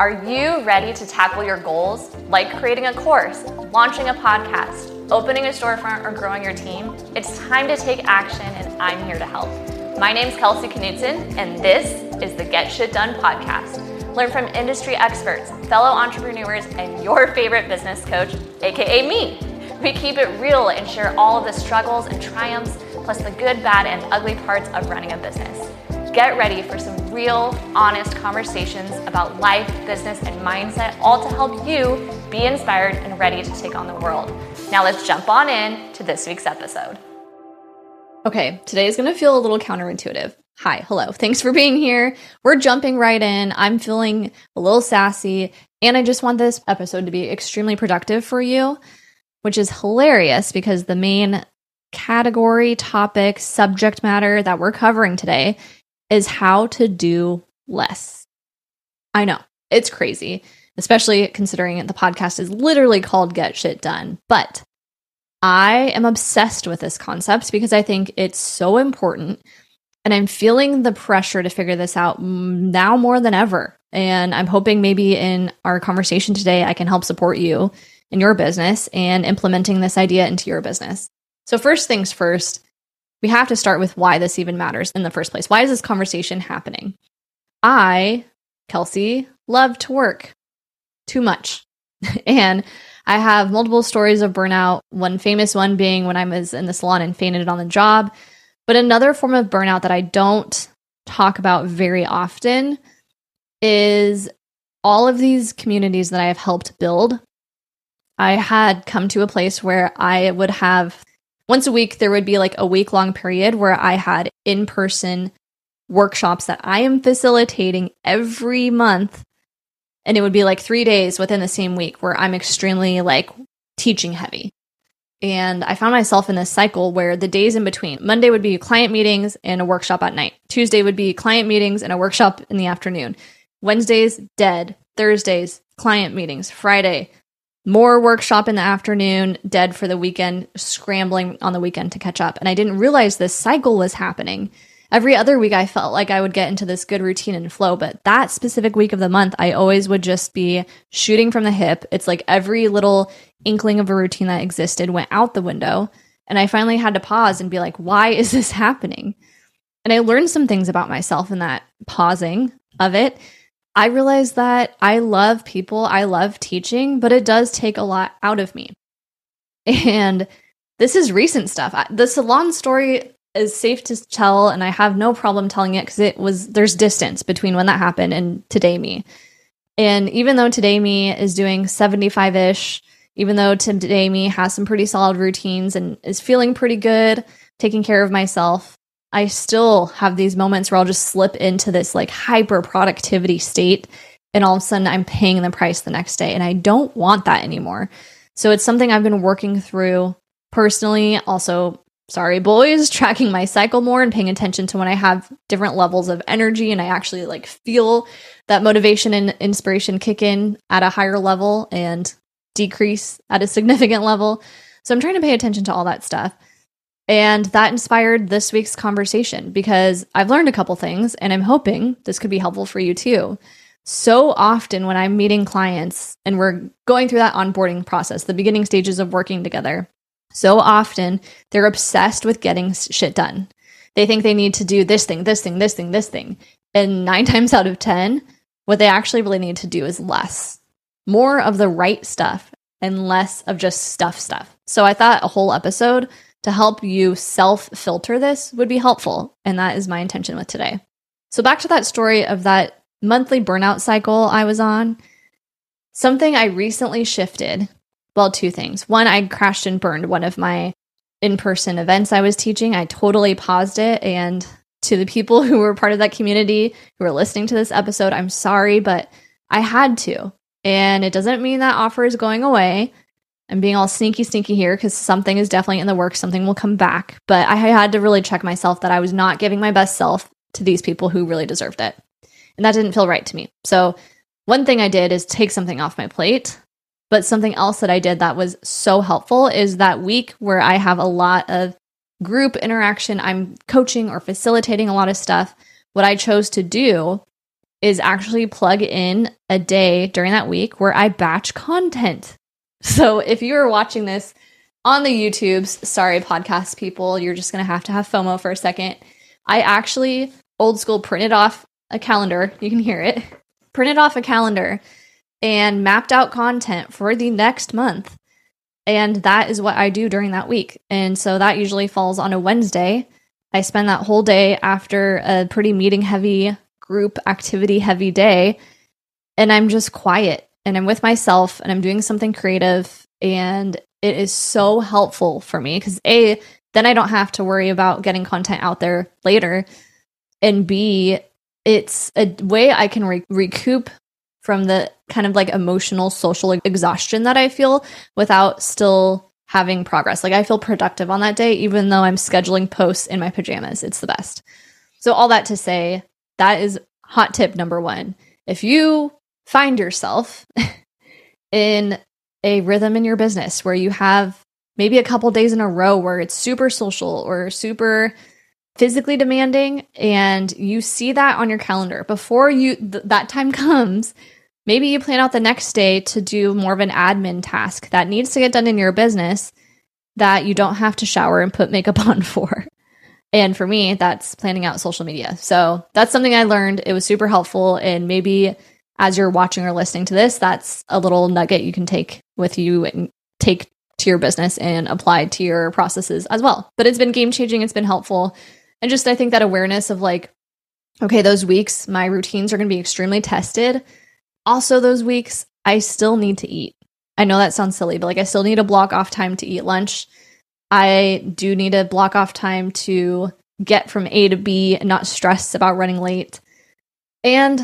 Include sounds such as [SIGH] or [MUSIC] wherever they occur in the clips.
Are you ready to tackle your goals, like creating a course, launching a podcast, opening a storefront, or growing your team? It's time to take action, and I'm here to help. My name's Kelsey Knutson, and this is the Get Shit Done podcast. Learn from industry experts, fellow entrepreneurs, and your favorite business coach, aka me. We keep it real and share all of the struggles and triumphs, plus the good, bad, and ugly parts of running a business. Get ready for some real, honest conversations about life, business, and mindset, all to help you be inspired and ready to take on the world. Now, let's jump on in to this week's episode. Okay, today is going to feel a little counterintuitive. Hi, hello. Thanks for being here. We're jumping right in. I'm feeling a little sassy, and I just want this episode to be extremely productive for you, which is hilarious because the main category, topic, subject matter that we're covering today is how to do less. I know, it's crazy, especially considering the podcast is literally called Get Shit Done. But I am obsessed with this concept because I think it's so important. And I'm feeling the pressure to figure this out now more than ever. And I'm hoping maybe in our conversation today, I can help support you in your business and implementing this idea into your business. So, first things first, we have to start with why this even matters in the first place. Why is this conversation happening? I, Kelsey, love to work too much. [LAUGHS] and I have multiple stories of burnout. One famous one being when I was in the salon and fainted on the job. But another form of burnout that I don't talk about very often is all of these communities that I have helped build. I had come to a place where I would have once a week, there would be like a week long period where I had in person workshops that I am facilitating every month. And it would be like three days within the same week where I'm extremely like teaching heavy. And I found myself in this cycle where the days in between Monday would be client meetings and a workshop at night. Tuesday would be client meetings and a workshop in the afternoon. Wednesdays, dead. Thursdays, client meetings. Friday, more workshop in the afternoon, dead for the weekend, scrambling on the weekend to catch up. And I didn't realize this cycle was happening. Every other week, I felt like I would get into this good routine and flow, but that specific week of the month, I always would just be shooting from the hip. It's like every little inkling of a routine that existed went out the window. And I finally had to pause and be like, why is this [LAUGHS] happening? And I learned some things about myself in that pausing of it I realized that I love people, I love teaching, but it does take a lot out of me. [LAUGHS] And this is recent stuff. The salon story is safe to tell, and I have no problem telling it because it was there's distance between when that happened and today me. And even though today me is doing 75 ish, even though today me has some pretty solid routines and is feeling pretty good, taking care of myself, I still have these moments where I'll just slip into this like hyper productivity state and all of a sudden I'm paying the price the next day and I don't want that anymore. So it's something I've been working through personally. Also, sorry boys, [LAUGHS] tracking my cycle more and paying attention to when I have different levels of energy and I actually like feel that motivation and inspiration kick in at a higher level and decrease at a [LAUGHS] significant level. So I'm trying to pay attention to all that stuff. And that inspired this week's conversation because I've learned a couple things and I'm hoping this could be helpful for you too. So often when I'm meeting clients and we're going through that onboarding process, the beginning stages of working together, so often they're obsessed with getting shit done. They think they need to do this thing, this thing, this thing, this thing. And nine [LAUGHS] times out of 10, what they actually really need to do is less, more of the right stuff and less of just stuff stuff. So I thought a whole episode to help you self filter this would be helpful. And that is my intention with today. So, back to that story of that monthly burnout cycle I was on. Something I recently shifted. Well, two things. One, I crashed and burned one of my in person events I was teaching. I totally paused it. And to the people [LAUGHS] who were part of that community who are listening to this episode, I'm sorry, but I had to. And it doesn't mean that offer is going away. I'm being all sneaky, sneaky here because something is definitely in the works. Something will come back. But I had to really check myself that I was not giving my best self to these people who really deserved it. And that didn't feel right to me. So, one thing I did is take something off my plate. But something else that I did that was so helpful is that week where I have a lot of group interaction, I'm coaching or facilitating a lot of stuff. What I chose to do is actually plug in a day during that week where I batch content. So if you are watching this on the YouTubes, sorry, podcast people, you're just going to have to have FOMO for a second. I actually old school printed off a calendar. You can hear it. Printed off a calendar and mapped out content for the next month. And that is what I do during that week. And so that usually falls on a Wednesday. I spend that whole day after a pretty meeting heavy, group activity heavy day. And I'm just quiet and I'm with myself and I'm doing something creative. And it is so helpful for me because A, then I don't have to worry about getting content out there later. And B, it's a way I can re- recoup from the kind of like emotional social exhaustion that I feel without still having progress. Like I feel productive on that day, even though I'm scheduling posts in my pajamas. It's the best. So, all that to say, that is hot tip number one. If you find yourself [LAUGHS] in a rhythm in your business where you have maybe a couple days in a row where it's super social or super physically demanding and you see that on your calendar. Before you th- that time [LAUGHS] comes maybe you plan out the next day to do more of an admin task that needs to get done in your business that you don't have to shower and put makeup [LAUGHS] on for. And for me that's planning out social media. So that's something i learned. It was super helpful and maybe as you're watching or listening to this that's a little nugget you can take with you and take to your business and apply to your processes as well but it's been game changing it's been helpful and just, I think that awareness of like, okay, those weeks, my routines are going to be extremely tested. Also, those weeks, I still need to eat. I know that sounds silly, but like, I still need to block off time to eat lunch. I do need to block off time to get from A to B and not stress about running late. And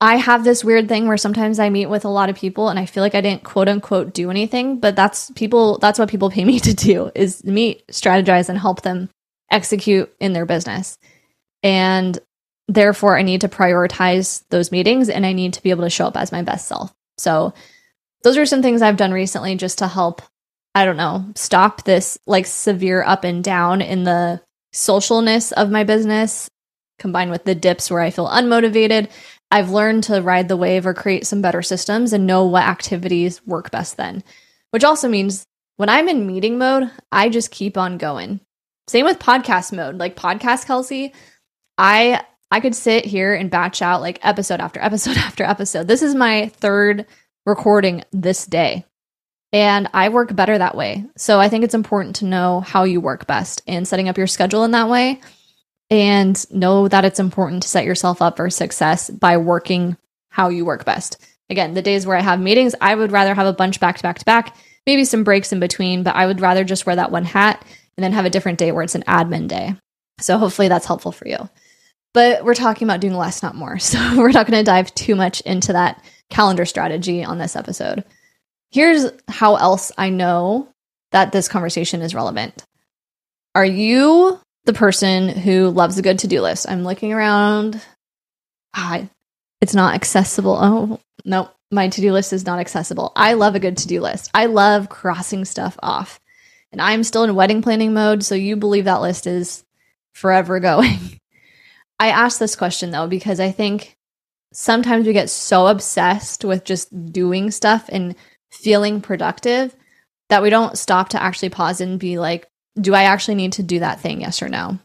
I have this weird thing where sometimes I meet with a lot of people and I feel like I didn't quote unquote do anything, but that's people that's what people pay me to do is meet, strategize and help them execute in their business. And therefore, I need to prioritize those meetings and I need to be able to show up as my best self. So, those are some things I've done recently just to help, I don't know, stop this like severe up and down in the socialness of my business combined with the dips where I feel unmotivated. I've learned to ride the wave or create some better systems and know what activities work best then, which also means when I'm in meeting mode, I just keep on going. Same with podcast mode. Like podcast Kelsey, I I could sit here and batch out like episode after [LAUGHS] episode after episode. This is my third recording this day. And I work better that way. So I think it's important to know how you work best and setting up your schedule in that way. And know that it's important to set yourself up for success by working how you work best. Again, the days where I have meetings, I would rather have a bunch back to back to back, maybe some breaks in between, but I would rather just wear that one hat and then have a different day where it's an admin day. So hopefully that's helpful for you. But we're talking about doing less, not more. [LAUGHS] So we're not going to dive too much into that calendar strategy on this episode. Here's how else I know that this conversation is relevant. Are you the person who loves a good to do list? I'm looking around. Ah, it's not accessible. Oh, no, my to do list is not accessible. I love a good to do list. I love crossing stuff off and I'm still in wedding planning mode, so you believe that list is forever [LAUGHS] going. I ask this question though because I think sometimes we get so obsessed with just doing stuff and feeling productive that we don't stop to actually pause and be like, do I actually need to do that thing? Yes or no?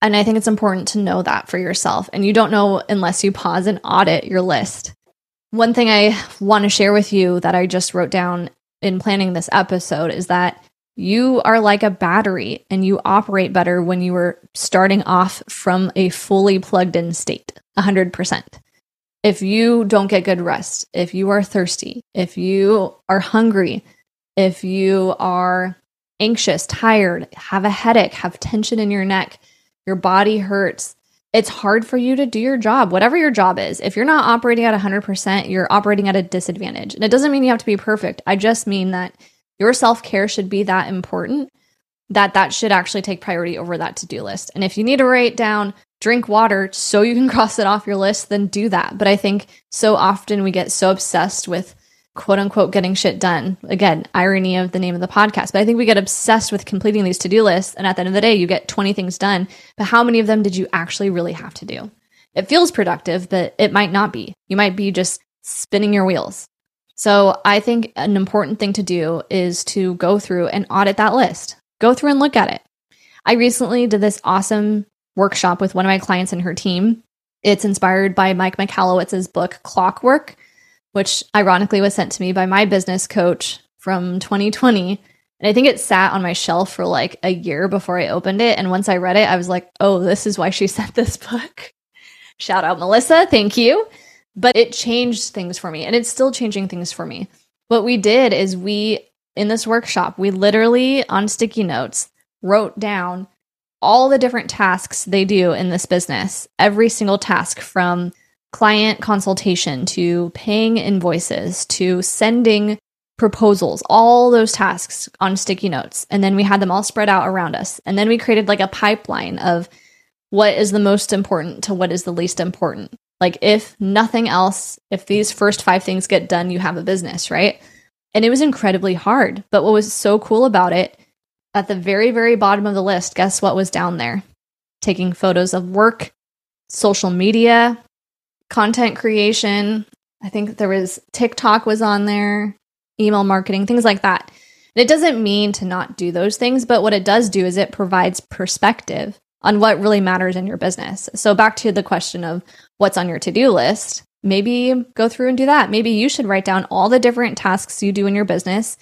And I think it's important to know that for yourself. And you don't know unless you pause and audit your list. One thing I want to share with you that I just wrote down in planning this episode is that you are like a battery and you operate better when you are starting off from a fully plugged in state, 100%. If you don't get good rest, if you are thirsty, if you are hungry, if you are anxious, tired, have a headache, have tension in your neck, your body hurts, it's hard for you to do your job, whatever your job is. If you're not operating at 100%, you're operating at a disadvantage. And it doesn't mean you have to be perfect. I just mean that your self care should be that important that that should actually take priority over that to do list. And if you need to write down drink water so you can [LAUGHS] cross it off your list, then do that. But I think so often we get so obsessed with quote unquote getting shit done. Again, irony of the name of the podcast. But I think we get obsessed with completing these to do lists. And at the end of the day, you get 20 things done. But how many of them did you actually really have to do? It feels productive, but it might not be. You might be just spinning your wheels. So I think an important thing to do is to go through and audit that list. Go through and look at it. I recently did this awesome workshop with one of my clients and her team. It's inspired by Mike Michalowicz's book Clockwork, which ironically was sent to me by my business coach from 2020. And I think it sat on my shelf for like a year before I opened it. And once I read it, I was like, oh, this is why she [LAUGHS] sent this book. Shout out, Melissa. Thank you. But it changed things for me and it's still changing things for me. What we did is we, in this workshop, we literally on sticky notes wrote down all the different tasks they do in this business, every single task from client consultation to paying invoices to sending proposals, all those tasks on sticky notes. And then we had them all spread out around us. And then we created like a pipeline of what is the most important to what is the least important. Like, if nothing else, if these first five things get done, you have a business, right? And it was incredibly hard. But what was so cool about it, at the very, very bottom of the list, guess what was down there? Taking photos of work, social media, content creation. I think there was TikTok was on there, email marketing, things like that. And it doesn't mean to not do those things, but what it does do is it provides perspective on what really matters in your business. So, back to the question of what's on your to do list, maybe go through and do that. Maybe you should write down all the different tasks you do in your business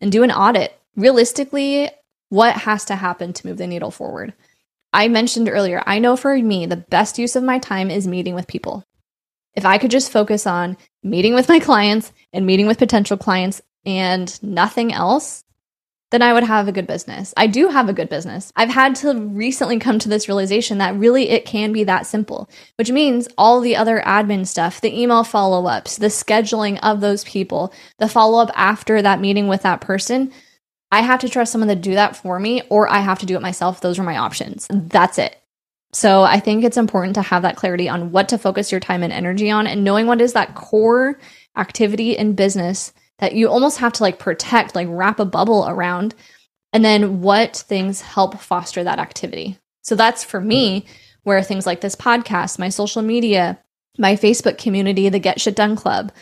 and do an audit. Realistically, what has to happen to move the needle forward? I mentioned earlier, I know for me, the best use of my time is meeting with people. If I could just focus on meeting with my clients and meeting with potential clients and nothing else, then I would have a good business. I do have a good business. I've had to recently come to this realization that really it can be that simple, which means all the other admin stuff, the email follow ups, the scheduling of those people, the follow up after that meeting with that person. I have to trust someone to do that for me, or I have to do it myself. Those are my options. That's it. So I think it's important to have that clarity on what to focus your time and energy on and knowing what is that core activity in business that you almost have to like protect, like wrap a bubble around. And then what things help foster that activity. So that's for me where things like this podcast, my social media, my Facebook community, the Get Shit Done Club,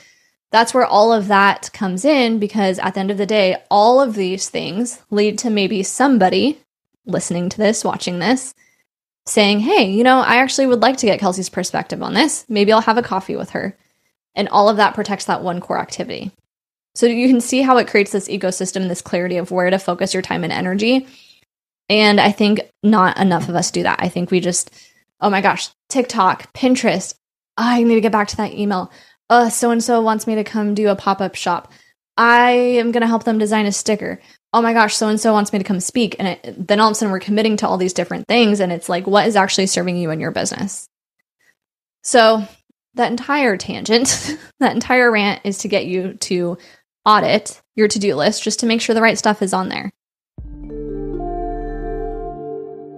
that's where all of that comes in because at the end of the day, all of these things lead to maybe somebody listening to this, watching this, saying, Hey, you know, I actually would like to get Kelsey's perspective on this. Maybe I'll have a coffee with her. And all of that protects that one core activity. So you can see how it creates this ecosystem, this clarity of where to focus your time and energy. And I think not enough of us do that. I think we just, oh my gosh, TikTok, Pinterest. I need to get back to that email. So and so wants me to come do a pop up shop. I am going to help them design a sticker. Oh my gosh, so and so wants me to come speak. And it, then all of a sudden we're committing to all these different things. And it's like, what is actually serving you in your business? So that entire tangent, [LAUGHS] that entire rant is to get you to audit your to do list just to make sure the right stuff is on there.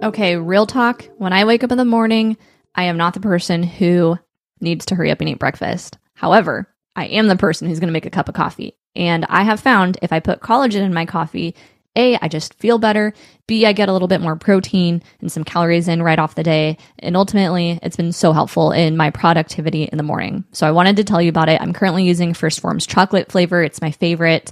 Okay, real talk. When I wake up in the morning, I am not the person who needs to hurry up and eat breakfast. However, I am the person who's going to make a cup of coffee. And I have found if I put collagen in my coffee, a, I just feel better. B, I get a little bit more protein and some calories in right off the day. And ultimately, it's been so helpful in my productivity in the morning. So I wanted to tell you about it. I'm currently using 1st Phorm's chocolate flavor. It's my favorite.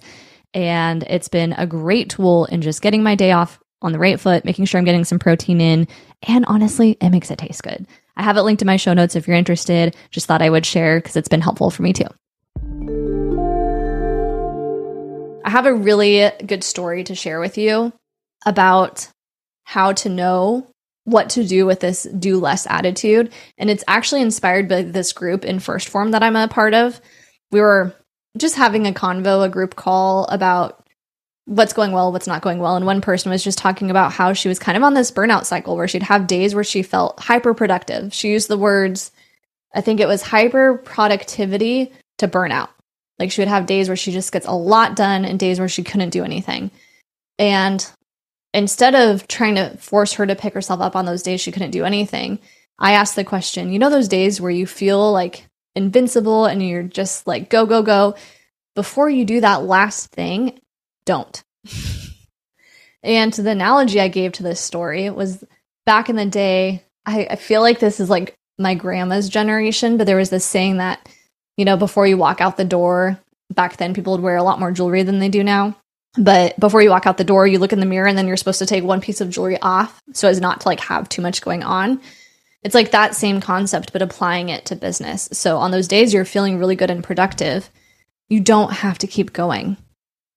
And it's been a great tool in just getting my day off on the right foot, making sure I'm getting some protein in. And honestly, it makes it taste good. I have it linked in my show notes if you're interested. Just thought I would share because it's been helpful for me too. I have a really good story to share with you about how to know what to do with this do less attitude. And it's actually inspired by this group in 1st Phorm that I'm a part of. We were just having a convo, a group call about what's going well, what's not going well. And one person was just talking about how she was kind of on this burnout cycle where she'd have days where she felt hyper productive. She used the words, I think it was hyper productivity to burnout. Like she would have days where she just gets a lot done and days where she couldn't do anything. And instead of trying to force her to pick herself up on those days she couldn't do anything, I asked the question, you know, those days where you feel like invincible and you're just like, go, go, go. Before you do that last thing, don't. [LAUGHS] and the analogy I gave to this story was back in the day, I, I feel like this is like my grandma's generation, but there was this saying that, you know, before you walk out the door, back then people would wear a lot more jewelry than they do now. But before you walk out the door, you look in the mirror and then you're supposed to take one piece of jewelry off so as not to like have too much going on. It's like that same concept, but applying it to business. So on those days you're feeling really good and productive, you don't have to keep going.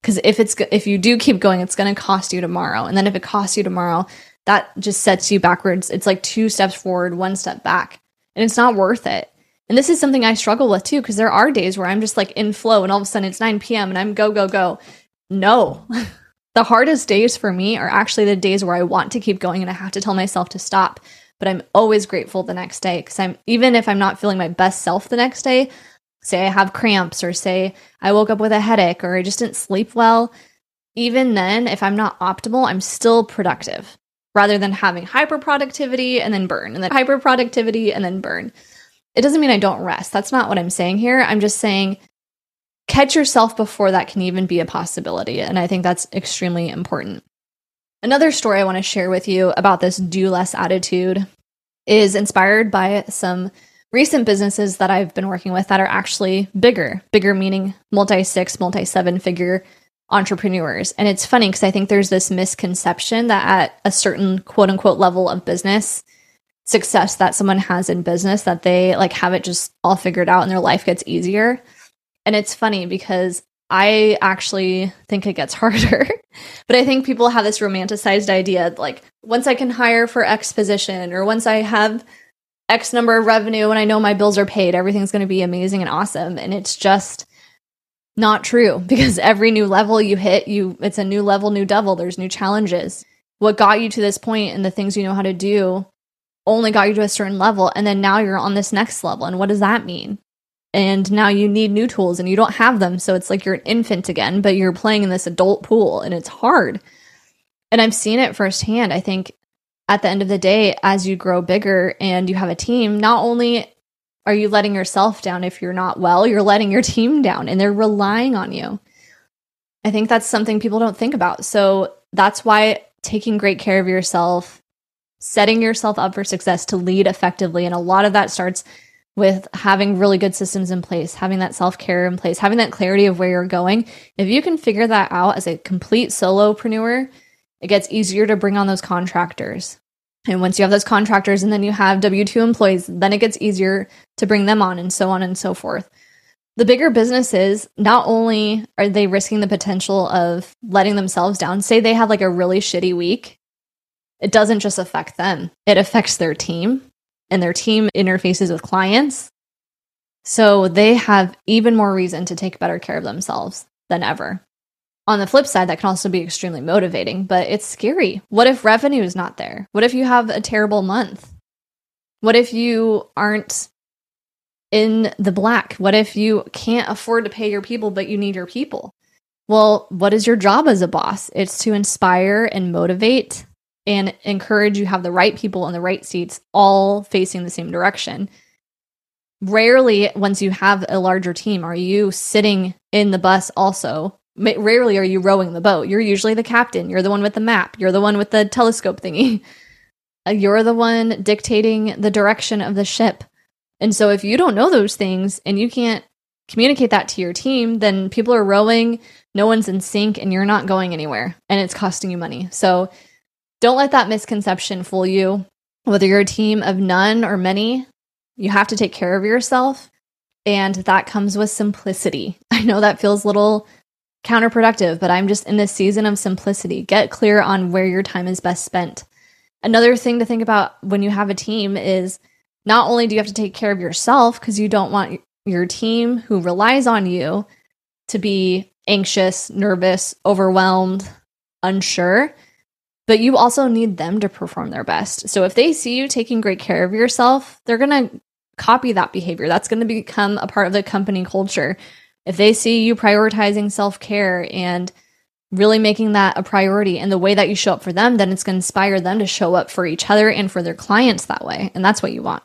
Because if it's if you do keep going, it's going to cost you tomorrow. And then if it costs you tomorrow, that just sets you backwards. It's like two steps forward, one step back, and it's not worth it. And this is something I struggle with too, because there are days where I'm just like in flow, and all of a sudden it's 9 p.m. and I'm go go go. No. [LAUGHS] the hardest days for me are actually the days where I want to keep going and I have to tell myself to stop. But I'm always grateful the next day because I'm even if I'm not feeling my best self the next day, say I have cramps or say I woke up with a headache or I just didn't sleep well, even then, if I'm not optimal, I'm still productive rather than having hyper productivity and then burn and then hyper productivity and then burn. It doesn't mean I don't rest. That's not what I'm saying here. I'm just saying catch yourself before that can even be a possibility. And I think that's extremely important. Another story I want to share with you about this do less attitude is inspired by some recent businesses that I've been working with that are actually bigger, bigger meaning multi six, multi seven figure entrepreneurs. And it's funny because I think there's this misconception that at a certain quote unquote level of business success that someone has in business that they like have it just all figured out and their life gets easier. And it's funny because I actually think it gets [LAUGHS] harder. but I think people have this romanticized idea like once I can hire for X position or once I have X number of revenue and I know my bills are paid, everything's going to be amazing and awesome. And it's just not true [LAUGHS] because every new level you hit, you it's a new level, new devil. There's new challenges. What got you to this point and the things you know how to do only got you to a certain level and then now you're on this next level. And what does that mean? And now you need new tools and you don't have them. So it's like you're an infant again, but you're playing in this adult pool and it's hard. And I've seen it firsthand. I think at the end of the day, as you grow bigger and you have a team, not only are you letting yourself down if you're not well? You're letting your team down and they're relying on you. I think that's something people don't think about. So that's why taking great care of yourself, setting yourself up for success to lead effectively. And a lot of that starts with having really good systems in place, having that self care in place, having that clarity of where you're going. If you can figure that out as a complete solopreneur, it gets easier to bring on those contractors. And once you have those contractors and then you have W 2 employees, then it gets easier to bring them on and so on and so forth. The bigger businesses, not only are they risking the potential of letting themselves down, say they have like a really shitty week, it doesn't just affect them, it affects their team and their team interfaces with clients. So they have even more reason to take better care of themselves than ever on the flip side, that can also be extremely motivating, but it's scary. What if revenue is not there? What if you have a terrible month? What if you aren't in the black? What if you can't afford to pay your people, but you need your people? Well, what is your job as a boss? It's to inspire and motivate and encourage you have the right people in the right seats, all facing the same direction. Rarely, once you have a larger team, are you sitting in the bus also rarely are you rowing the boat. You're usually the captain. You're the one with the map. You're the one with the telescope thingy. [LAUGHS] Uh, you're the one dictating the direction of the ship. And so if you don't know those things and you can't communicate that to your team, then people are rowing, no one's in sync, and you're not going anywhere. And it's costing you money. So don't let that misconception fool you. Whether you're a team of none or many, you have to take care of yourself. And that comes with simplicity. [LAUGHS] I know that feels a little counterproductive, but I'm just in this season of simplicity. Get clear on where your time is best spent. Another thing to think about when you have a team is not only do you have to take care of yourself because you don't want your team who relies on you to be anxious, nervous, overwhelmed, unsure, but you also need them to perform their best. So if they see you taking great care of yourself, they're going to copy that behavior. That's going to become a part of the company culture if they see you prioritizing self care and really making that a priority and the way that you show up for them, then it's going to inspire them to show up for each other and for their clients that way. And that's what you want.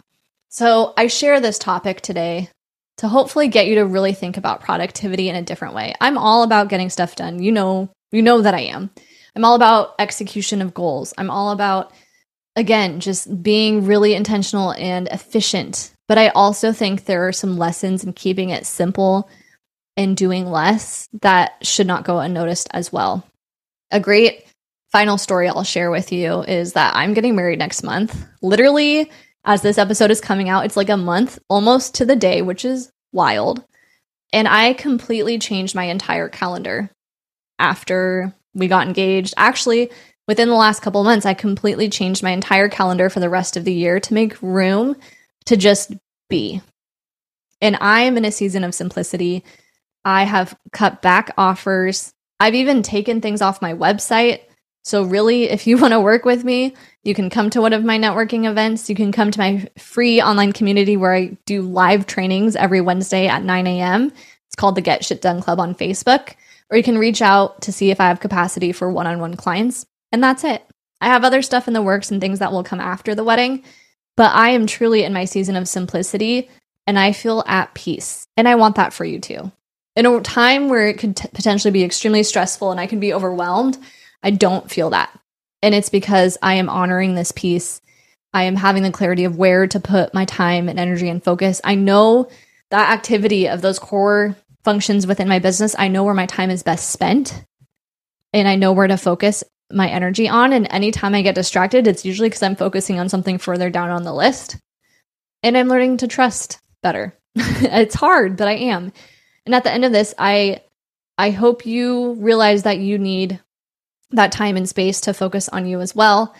So I share this topic today to hopefully get you to really think about productivity in a different way. I'm all about getting stuff done. You know, you know that I am. I'm all about execution of goals. I'm all about again, just being really intentional and efficient. But I also think there are some lessons in keeping it simple and doing less that should not go unnoticed as well. A great final story I'll share with you is that I'm getting married next month. Literally, as this episode is coming out, it's like a month almost to the day, which is wild. And I completely changed my entire calendar after we got engaged. Actually, within the last couple months, I completely changed my entire calendar for the rest of the year to make room to just be. And I am in a season of simplicity. I have cut back offers. I've even taken things off my website. So, really, if you [LAUGHS] want to work with me, you can come to one of my networking events. You can come to my free online community where I do live trainings every Wednesday at 9 a.m. It's called the Get Shit Done Club on Facebook. Or you can reach out to see if I have capacity for one on one clients. And that's it. I have other stuff in the works and things that will come after the wedding, but I am truly in my season of simplicity and I feel at peace. And I want that for you too. In a time where it could t- potentially be extremely stressful and I can be overwhelmed, I don't feel that. And it's because I am honoring this peace. I am having the clarity of where to put my time and energy and focus. I know that activity of those core functions within my business, I know where my time is best spent and I know where to focus my energy on. And anytime I get distracted, it's usually because I'm focusing on something further down on the list. And I'm learning to trust better. [LAUGHS] it's hard, but I am. And at the end of this, I I hope you realize that you need that time and space to focus on you as well.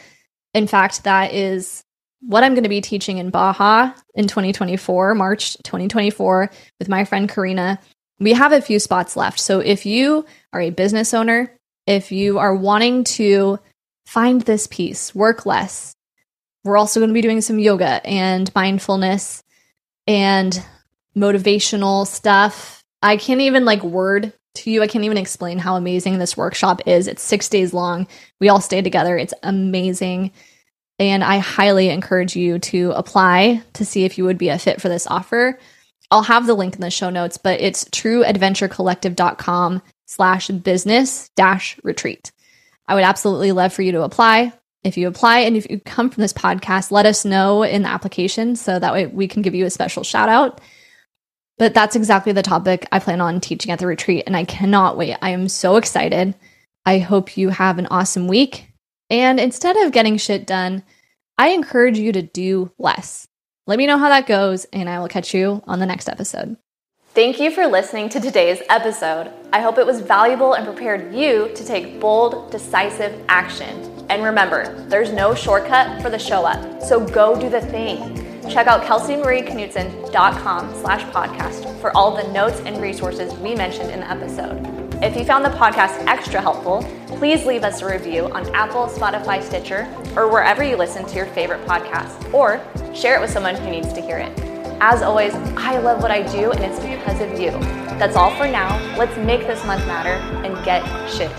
In fact, that is what I'm going to be teaching in Baja in 2024, March 2024, with my friend Karina. We have a few spots left. So if you are a business owner, if you are wanting to find this peace, work less, we're also going to be doing some yoga and mindfulness and motivational stuff. I can't even like word to you. I can't even explain how amazing this workshop is. It's six days long. We all stay together. It's amazing. And I highly encourage you to apply to see if you would be a fit for this offer. I'll have the link in the show notes, but it's trueadventurecollective.com slash business dash retreat. I would absolutely love for you to apply. If you apply and if you come from this podcast, let us know in the application so that way we can give you a special shout out. But that's exactly the topic I plan on teaching at the retreat, and I cannot wait. I am so excited. I hope you have an awesome week. And instead of getting shit done, I encourage you to do less. Let me know how that goes, and I will catch you on the next episode. Thank you for listening to today's episode. I hope it was valuable and prepared you to take bold, decisive action. And remember, there's no shortcut for the show up, so go do the thing. Check out kelseymarieknutson.com slash podcast for all the notes and resources we mentioned in the episode. If you found the podcast extra helpful, please leave us a review on Apple, Spotify, Stitcher, or wherever you listen to your favorite podcast, or share it with someone who needs to hear it. As always, I love what I do, and it's because of you. That's all for now. Let's make this month matter and get shit